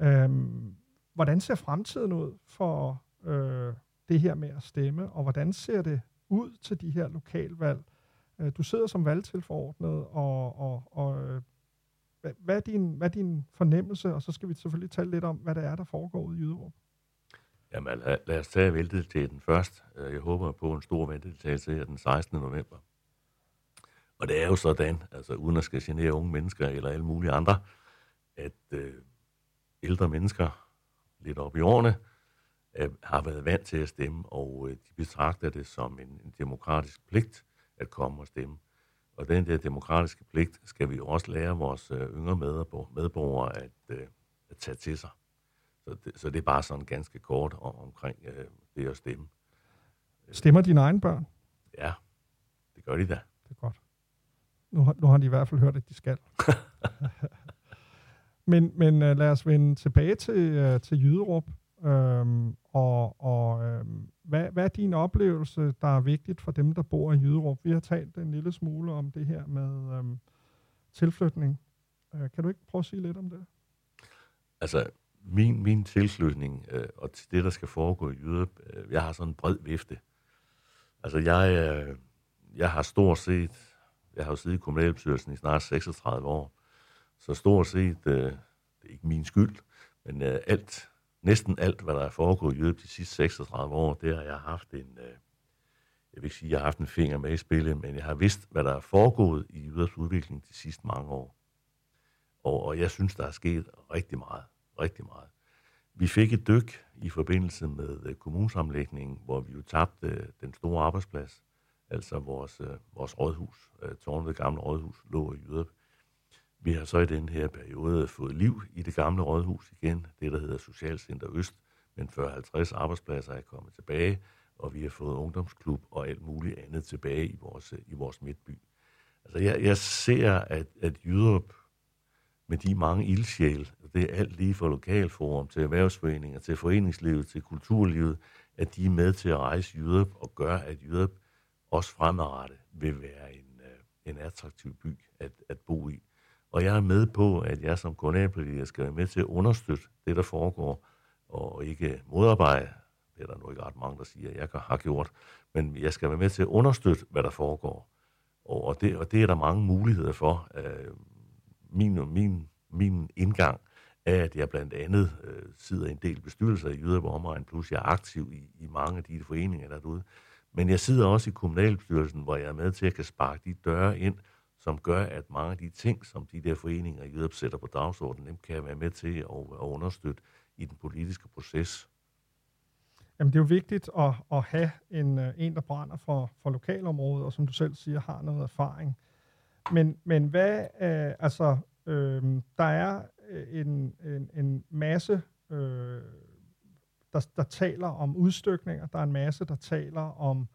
Øhm, hvordan ser fremtiden ud for øh, det her med at stemme, og hvordan ser det ud til de her lokalvalg? Øh, du sidder som valgtilforordnet, og, og, og øh, hvad, hvad, er din, hvad er din fornemmelse? Og så skal vi selvfølgelig tale lidt om, hvad der er, der foregår ude i Jyderup. Jamen, lad, lad os tage ventetiden først. Øh, jeg håber på en stor væltedeltagelse her den 16. november. Og det er jo sådan, altså uden at skal genere unge mennesker eller alle mulige andre, at øh, ældre mennesker lidt op i årene øh, har været vant til at stemme, og øh, de betragter det som en, en demokratisk pligt at komme og stemme. Og den der demokratiske pligt skal vi jo også lære vores øh, yngre medborgere, at, øh, at tage til sig. Så det, så det er bare sådan ganske kort om, omkring øh, det at stemme. Stemmer dine egne børn? Ja, det gør de da. Det er godt. Nu, har- nu har de i hvert fald hørt, at de skal. men men lad os vende tilbage til, til Jyderup. Øhm, og og øhm, hvad, hvad er din oplevelse, der er vigtigt for dem, der bor i Jyderup? Vi har talt en lille smule om det her med øhm, tilflytning. Øh, kan du ikke prøve at sige lidt om det? Altså, min, min tilslutning øh, og til det, der skal foregå i Jyderup, øh, jeg har sådan en bred vifte. Altså, jeg, øh, jeg har stort set, jeg har jo siddet i kommunalbestyrelsen i snart 36 år, så stort set, øh, det er ikke min skyld, men øh, alt, næsten alt, hvad der er foregået i de sidste 36 år, det har jeg haft en, øh, jeg vil ikke sige, jeg har haft en finger med i spillet, men jeg har vidst, hvad der er foregået i jøders udvikling de sidste mange år. Og, og jeg synes, der er sket rigtig meget. Rigtig meget. Vi fik et dyk i forbindelse med øh, kommunesamlægningen, hvor vi jo tabte øh, den store arbejdsplads, altså vores, øh, vores rådhus, tårnet gamle rådhus, lå i Jyderup. Vi har så i den her periode fået liv i det gamle rådhus igen, det der hedder Socialcenter Øst, men 40-50 arbejdspladser er kommet tilbage, og vi har fået ungdomsklub og alt muligt andet tilbage i vores, i vores midtby. Altså jeg, jeg ser, at, at Jyderup med de mange ildsjæl, det er alt lige fra lokalforum til erhvervsforeninger, til foreningslivet, til kulturlivet, at de er med til at rejse Jyderup og gøre, at Jyderup også fremadrettet vil være en, øh, en attraktiv by at, at bo i. Og jeg er med på, at jeg som kommunalpolitiker skal være med til at understøtte det, der foregår, og ikke modarbejde. Det er der nu ikke ret mange, der siger, at jeg har gjort. Men jeg skal være med til at understøtte, hvad der foregår. Og, og, det, og det er der mange muligheder for. Øh, min, min, min indgang er, at jeg blandt andet øh, sidder i en del bestyrelser i Jyderborg Omegn, plus jeg er aktiv i, i mange af de foreninger, der er derude. Men jeg sidder også i kommunalbestyrelsen, hvor jeg er med til at kan sparke de døre ind, som gør, at mange af de ting, som de der foreninger i Jyderup sætter på dagsordenen, dem kan være med til at, at understøtte i den politiske proces. Jamen, det er jo vigtigt at, at have en, øh, en, der brænder for, for lokalområdet, og som du selv siger, har noget erfaring. Men, men hvad, øh, altså, øh, der er øh, en, en, en masse, øh, der, der taler om udstykninger, der er en masse, der taler om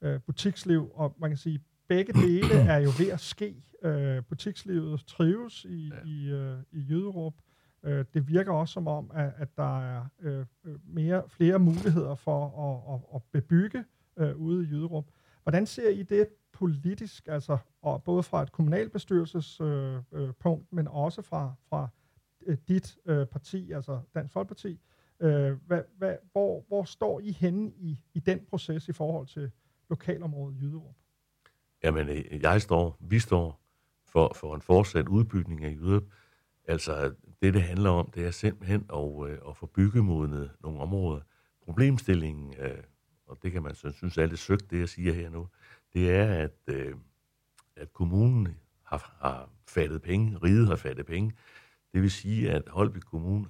øh, butiksliv, og man kan sige, begge dele er jo ved at ske. Øh, butikslivet trives i, ja. i, øh, i Jøderup. Øh, det virker også som om, at, at der er øh, mere, flere muligheder for at, at, at bebygge øh, ude i Jyderup. Hvordan ser I det politisk, altså og både fra et kommunalbestyrelsespunkt, øh, øh, punkt, men også fra, fra øh, dit øh, parti, altså Dansk Folkeparti. Øh, hvad, hvad, hvor, hvor står I henne i, i den proces i forhold til lokalområdet Jyderup? Jamen, øh, jeg står, vi står for, for en fortsat udbygning af Jyderup. Altså, det det handler om, det er simpelthen at, øh, at få byggemodnet nogle områder. Problemstillingen, øh, og det kan man synes er lidt søgt, det jeg siger her nu, det er, at, øh, at kommunen har, har fattet penge, riget har fattet penge. Det vil sige, at Holbæk Kommune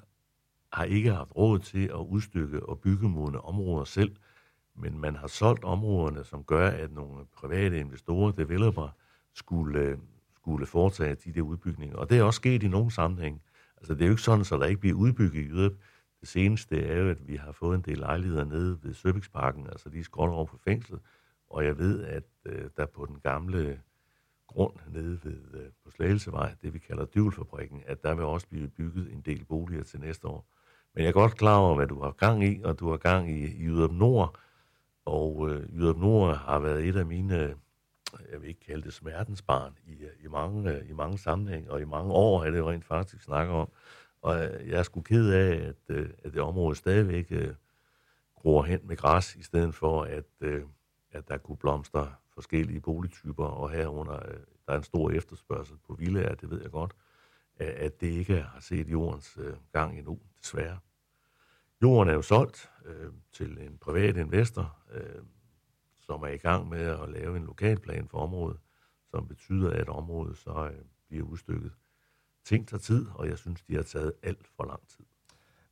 har ikke haft råd til at udstykke og bygge modne områder selv, men man har solgt områderne, som gør, at nogle private investorer, developer, skulle, skulle foretage de der udbygninger. Og det er også sket i nogle sammenhæng. Altså, det er jo ikke sådan, så der ikke bliver udbygget i Jyderup. Det seneste er jo, at vi har fået en del lejligheder nede ved Søbiksparken, altså lige er skråt over på fængslet, og jeg ved, at øh, der på den gamle grund nede ved, øh, på Slagelsevej, det vi kalder Dyvelfabrikken, at der vil også blive bygget en del boliger til næste år. Men jeg er godt klar over, hvad du har gang i, og du har gang i, i Yderup Nord, og øh, Yderup Nord har været et af mine, øh, jeg vil ikke kalde det smertensbarn, i, øh, i, mange, øh, i mange sammenhæng, og i mange år er det jo rent faktisk snakker om. Og jeg er sgu ked af, at, øh, at det område stadigvæk øh, gror hen med græs, i stedet for at, øh, at der kunne blomstre forskellige boligtyper, og herunder øh, der er en stor efterspørgsel på villaer, det ved jeg godt, at det ikke har set jordens øh, gang endnu, desværre. Jorden er jo solgt øh, til en privat investor, øh, som er i gang med at lave en lokalplan for området, som betyder, at området så øh, bliver udstykket. Ting tager tid, og jeg synes, de har taget alt for lang tid.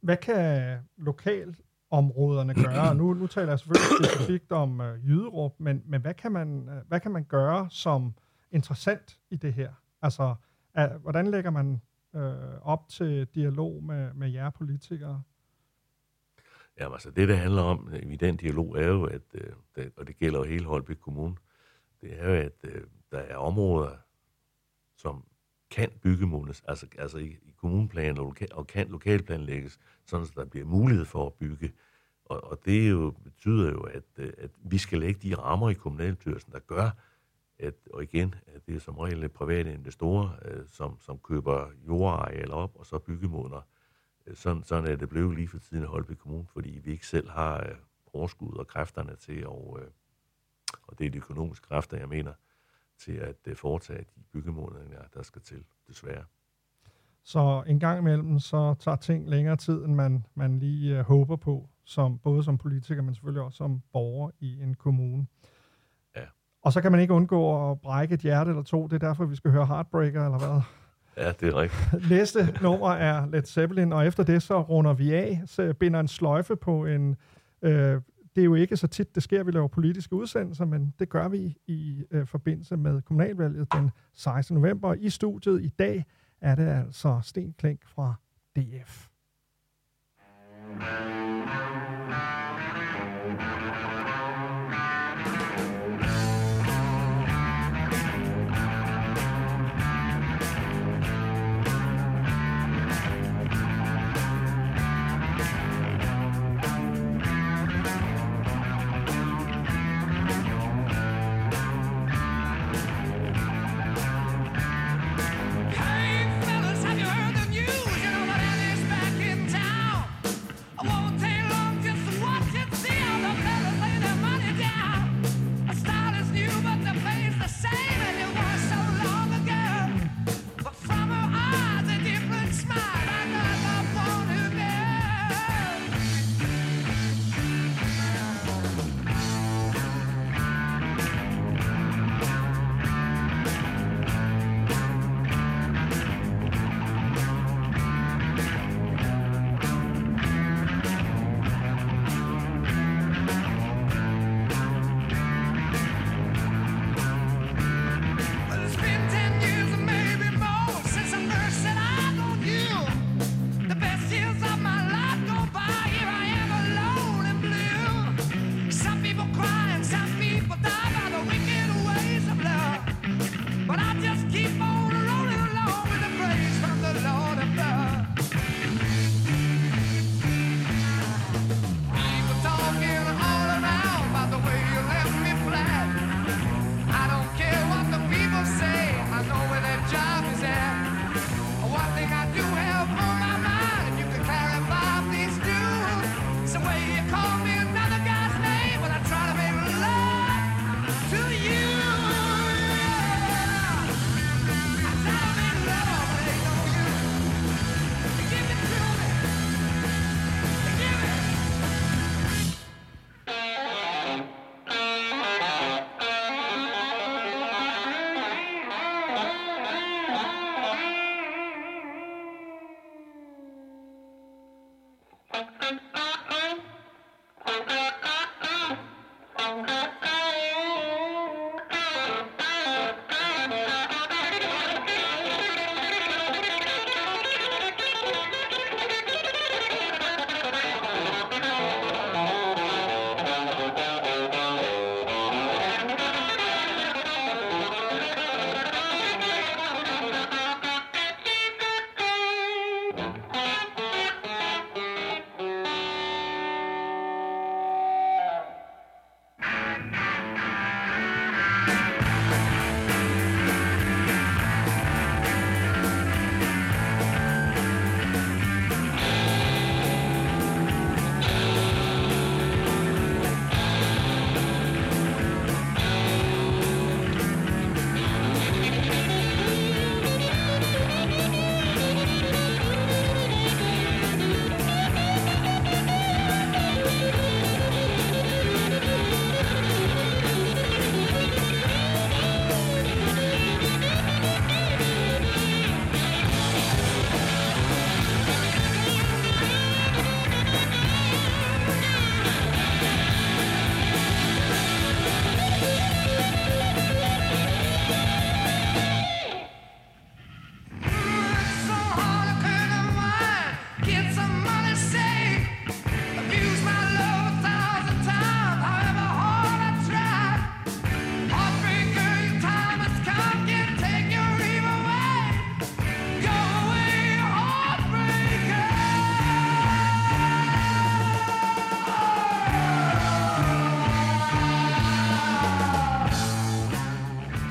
Hvad kan lokalområderne gøre? nu, nu taler jeg selvfølgelig specifikt om øh, Jyderup, men, men hvad, kan man, øh, hvad kan man gøre som interessant i det her? Altså, er, hvordan lægger man øh, op til dialog med, med jer politikere? Jamen altså, det det handler om i den dialog er jo, at, øh, det, og det gælder jo hele Holbæk Kommune, det er jo, at øh, der er områder, som kan byggemåles, altså, altså i, i kommunplanen og, loka, og kan lokalplanlægges, sådan at der bliver mulighed for at bygge. Og, og det jo, betyder jo, at, øh, at vi skal lægge de rammer i kommunalbestyrelsen, der gør, at, og igen, at det er som regel private investorer, øh, som, som køber jordarealer op og så byggemodner. Sådan, sådan er det blevet lige for tiden i Holbæk Kommune, fordi vi ikke selv har øh, overskud og kræfterne til, og, øh, og det er de økonomiske kræfter, jeg mener, til at øh, foretage de byggemodninger, der skal til, desværre. Så en gang imellem, så tager ting længere tid, end man, man lige øh, håber på, som, både som politiker, men selvfølgelig også som borger i en kommune. Og så kan man ikke undgå at brække et hjerte eller to. Det er derfor, vi skal høre Heartbreaker, eller hvad? Ja, det er rigtigt. Næste nummer er Led Zeppelin, og efter det så runder vi af, så binder en sløjfe på en... Øh, det er jo ikke så tit, det sker, at vi laver politiske udsendelser, men det gør vi i øh, forbindelse med kommunalvalget den 16. november. I studiet i dag er det altså Sten Klink fra DF. Thank you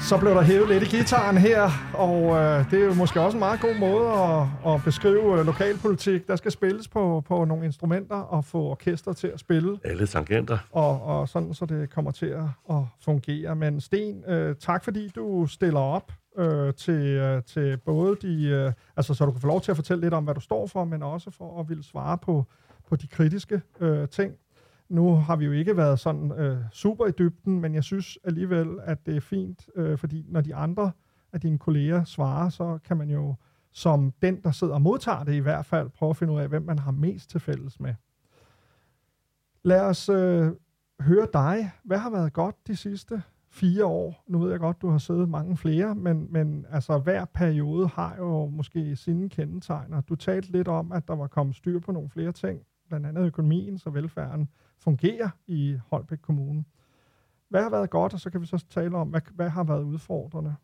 Så blev der hævet lidt i gitaren her, og øh, det er jo måske også en meget god måde at, at beskrive øh, lokalpolitik. Der skal spilles på, på nogle instrumenter og få orkester til at spille, Alle tangenter. og, og sådan, så det kommer til at, at fungere. Men Sten, øh, tak fordi du stiller op øh, til, øh, til både de... Øh, altså, så du kan få lov til at fortælle lidt om, hvad du står for, men også for at ville svare på, på de kritiske øh, ting. Nu har vi jo ikke været sådan øh, super i dybden, men jeg synes alligevel, at det er fint, øh, fordi når de andre af dine kolleger svarer, så kan man jo som den, der sidder og modtager det i hvert fald, prøve at finde ud af, hvem man har mest til fælles med. Lad os øh, høre dig. Hvad har været godt de sidste fire år? Nu ved jeg godt, du har siddet mange flere, men, men altså, hver periode har jo måske sine kendetegner. Du talte lidt om, at der var kommet styr på nogle flere ting, blandt andet økonomien, og velfærden fungerer i Holbæk Kommune. Hvad har været godt, og så kan vi så tale om, hvad, hvad har været udfordrende?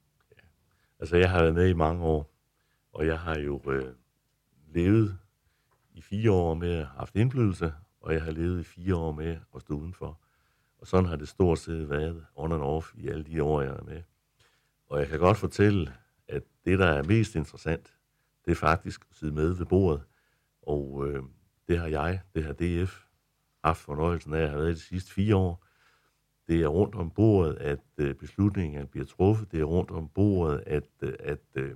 Altså, jeg har været med i mange år, og jeg har jo øh, levet i fire år med at have haft indflydelse, og jeg har levet i fire år med at stå udenfor. Og sådan har det stort set været on and off i alle de år, jeg er med. Og jeg kan godt fortælle, at det, der er mest interessant, det er faktisk at sidde med ved bordet. Og øh, det har jeg, det har DF, haft fornøjelsen af at have været de sidste fire år. Det er rundt om bordet, at øh, beslutningerne bliver truffet. Det er rundt om bordet, at, øh, at, at,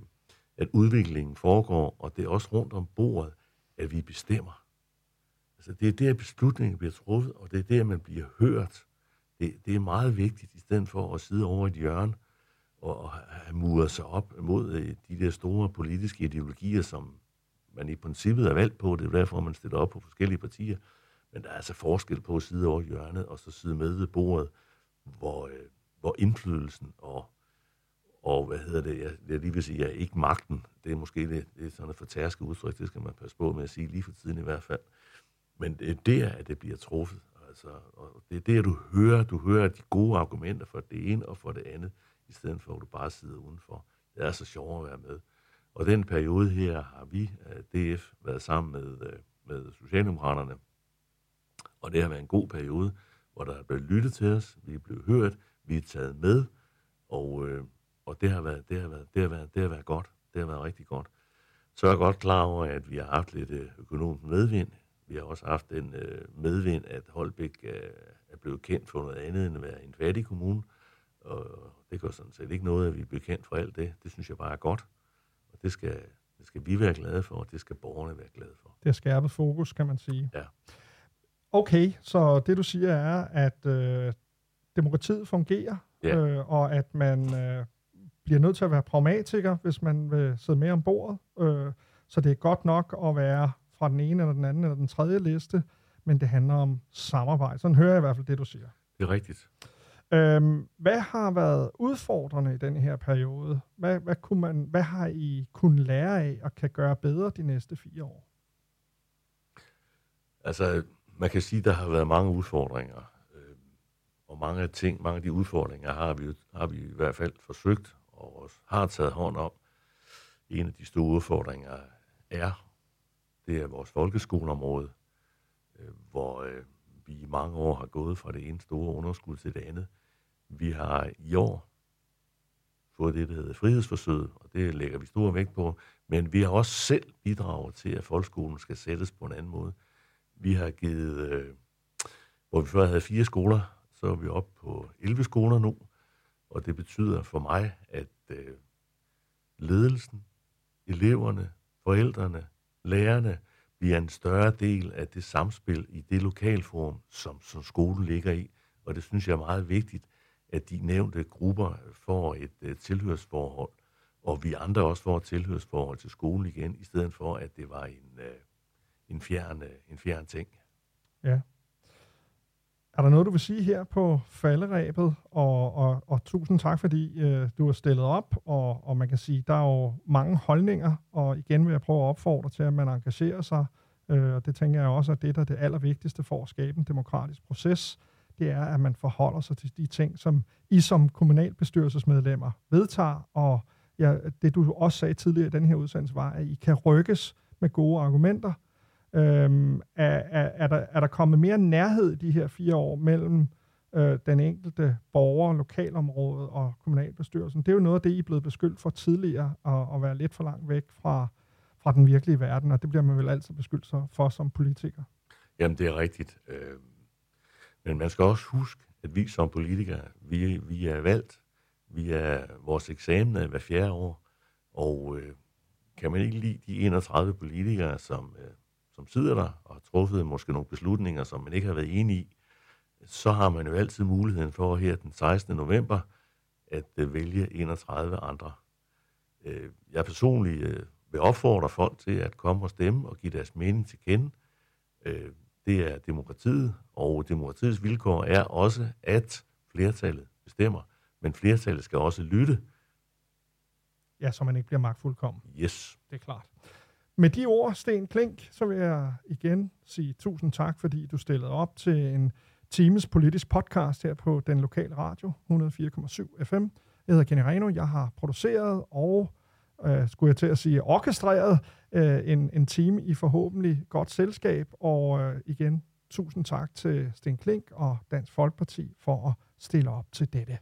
at udviklingen foregår. Og det er også rundt om bordet, at vi bestemmer. Altså, det er der, beslutningen bliver truffet, og det er der, man bliver hørt. Det, det er meget vigtigt, i stedet for at sidde over i et hjørne og, og have muret sig op mod de der store politiske ideologier, som man i princippet er valgt på. Det er derfor, man stiller op på forskellige partier. Men der er altså forskel på at sidde over hjørnet og så sidde med ved bordet, hvor, øh, hvor indflydelsen og, og hvad hedder det, jeg, jeg lige vil sige, jeg ikke magten, det er måske det, det er sådan et fortærske udtryk, det skal man passe på med at sige lige for tiden i hvert fald. Men det er der, at det bliver truffet. Altså, og det er der, du hører, du hører de gode argumenter for det ene og for det andet i stedet for at du bare sidder udenfor. Det er så sjovt at være med. Og den periode her har vi, øh, DF, været sammen med, øh, med Socialdemokraterne, og det har været en god periode, hvor der er blevet lyttet til os, vi er blevet hørt, vi er taget med, og, øh, og det, har været, det, har været, det, har været, det har været godt. Det har været rigtig godt. Så er jeg godt klar over, at vi har haft lidt øh, økonomisk medvind. Vi har også haft en øh, medvind, at Holbæk øh, er blevet kendt for noget andet end at være en fattig kommune. Og det gør sådan set ikke noget, at vi er kendt for alt det. Det synes jeg bare er godt. Og det skal, det skal vi være glade for, og det skal borgerne være glade for. Det er skærpet fokus, kan man sige. Ja. Okay, så det du siger er, at øh, demokratiet fungerer, Ja. øh, og at man øh, bliver nødt til at være pragmatiker, hvis man vil sidde med om bordet. Øh, så det er godt nok at være fra den ene eller den anden eller den tredje liste, men det handler om samarbejde. Sådan hører jeg i hvert fald det, du siger. Det er rigtigt. Øhm, hvad har været udfordrende i den her periode? Hvad, hvad, kunne man, hvad har I kunnet lære af og kan gøre bedre de næste fire år? Altså, man kan sige, at der har været mange udfordringer. øh, Og mange af ting, mange af de udfordringer har vi, har vi i hvert fald forsøgt og også har taget hånd om. En af de store udfordringer er, det er vores folkeskoleområde, øh, hvor øh, vi i mange år har gået fra det ene store underskud til det andet. Vi har i år fået det, der hedder frihedsforsøget, og det lægger vi stor vægt på. Men vi har også selv bidraget til, at folkeskolen skal sættes på en anden måde. Vi har givet, øh, hvor vi før havde fire skoler, så er vi oppe på 11 skoler nu, og det betyder for mig, at øh, ledelsen, eleverne, forældrene, lærerne bliver en større del af det samspil i det lokalforum, som, som skolen ligger i. Og det synes jeg er meget vigtigt, at de nævnte grupper får et øh, tilhørsforhold, og vi andre også får et tilhørsforhold til skolen igen, i stedet for, at det var en, øh, en, fjern, øh, en fjern ting. Ja. Er der noget, du vil sige her på falderæbet? Og, og, og tusind tak, fordi øh, du har stillet op, og, og man kan sige, der er jo mange holdninger, og igen vil jeg prøve at opfordre til, at man engagerer sig, øh, og det tænker jeg også, at det, der er det allervigtigste for at skabe en demokratisk proces, det er, at man forholder sig til de ting, som I som kommunalbestyrelsesmedlemmer vedtager, og ja, det du også sagde tidligere i den her udsendelse var, at I kan rykkes med gode argumenter, Øhm, er, er, er, der, er der kommet mere nærhed i de her fire år mellem øh, den enkelte borger, lokalområdet og kommunalbestyrelsen? Det er jo noget af det, I er blevet beskyldt for tidligere, at, at være lidt for langt væk fra, fra den virkelige verden, og det bliver man vel altid beskyldt for som politiker. Jamen, det er rigtigt. Øh, Men man skal også huske, at vi som politikere, vi, vi er valgt. Vi er vores eksamener hver fjerde år. Og øh, kan man ikke lide de 31 politikere, som, øh, som sidder der og har truffet måske nogle beslutninger, som man ikke har været enige i, så har man jo altid muligheden for her den 16. november at øh, vælge 31 andre. Øh, jeg personligt øh, vil opfordre folk til at komme og stemme og give deres mening til kende. Øh, det er demokratiet, og demokratiets vilkår er også, at flertallet bestemmer, men flertallet skal også lytte. Ja, så man ikke bliver magtfuldkommen. Yes. Det er klart. Med de ord, Sten Klink, så vil jeg igen sige tusind tak, fordi du stillede op til en times politisk podcast her på den lokale radio, 104,7 FM. Jeg hedder Kenny Reno, jeg har produceret og, øh, skulle jeg til at sige, orkestreret øh, en, en time i forhåbentlig godt selskab. Og øh, igen, tusind tak til Sten Klink og Dansk Folkeparti for at stille op til dette.